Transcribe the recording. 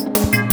you